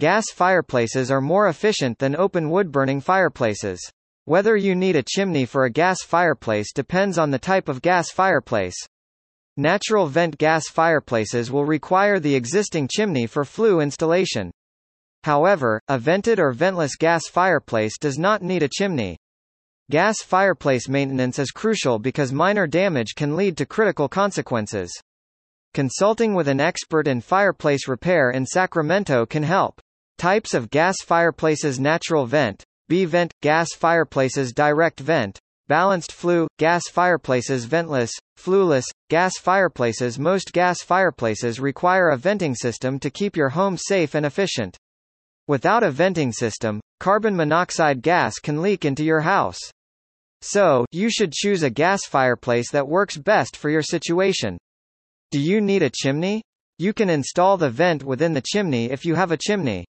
Gas fireplaces are more efficient than open wood-burning fireplaces. Whether you need a chimney for a gas fireplace depends on the type of gas fireplace. Natural vent gas fireplaces will require the existing chimney for flue installation. However, a vented or ventless gas fireplace does not need a chimney. Gas fireplace maintenance is crucial because minor damage can lead to critical consequences. Consulting with an expert in fireplace repair in Sacramento can help. Types of gas fireplaces Natural vent, B-vent, gas fireplaces Direct vent, balanced flue, gas fireplaces ventless, flueless, gas fireplaces Most gas fireplaces require a venting system to keep your home safe and efficient. Without a venting system, carbon monoxide gas can leak into your house. So, you should choose a gas fireplace that works best for your situation. Do you need a chimney? You can install the vent within the chimney if you have a chimney.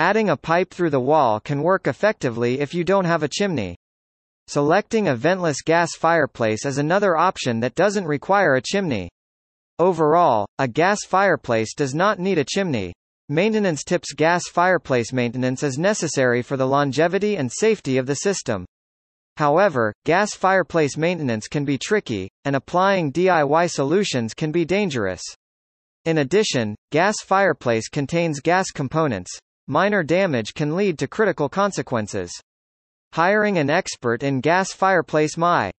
Adding a pipe through the wall can work effectively if you don't have a chimney. Selecting a ventless gas fireplace is another option that doesn't require a chimney. Overall, a gas fireplace does not need a chimney. Maintenance tips Gas fireplace maintenance is necessary for the longevity and safety of the system. However, gas fireplace maintenance can be tricky, and applying DIY solutions can be dangerous. In addition, gas fireplace contains gas components, minor damage can lead to critical consequences. Hiring an expert in gas fireplace My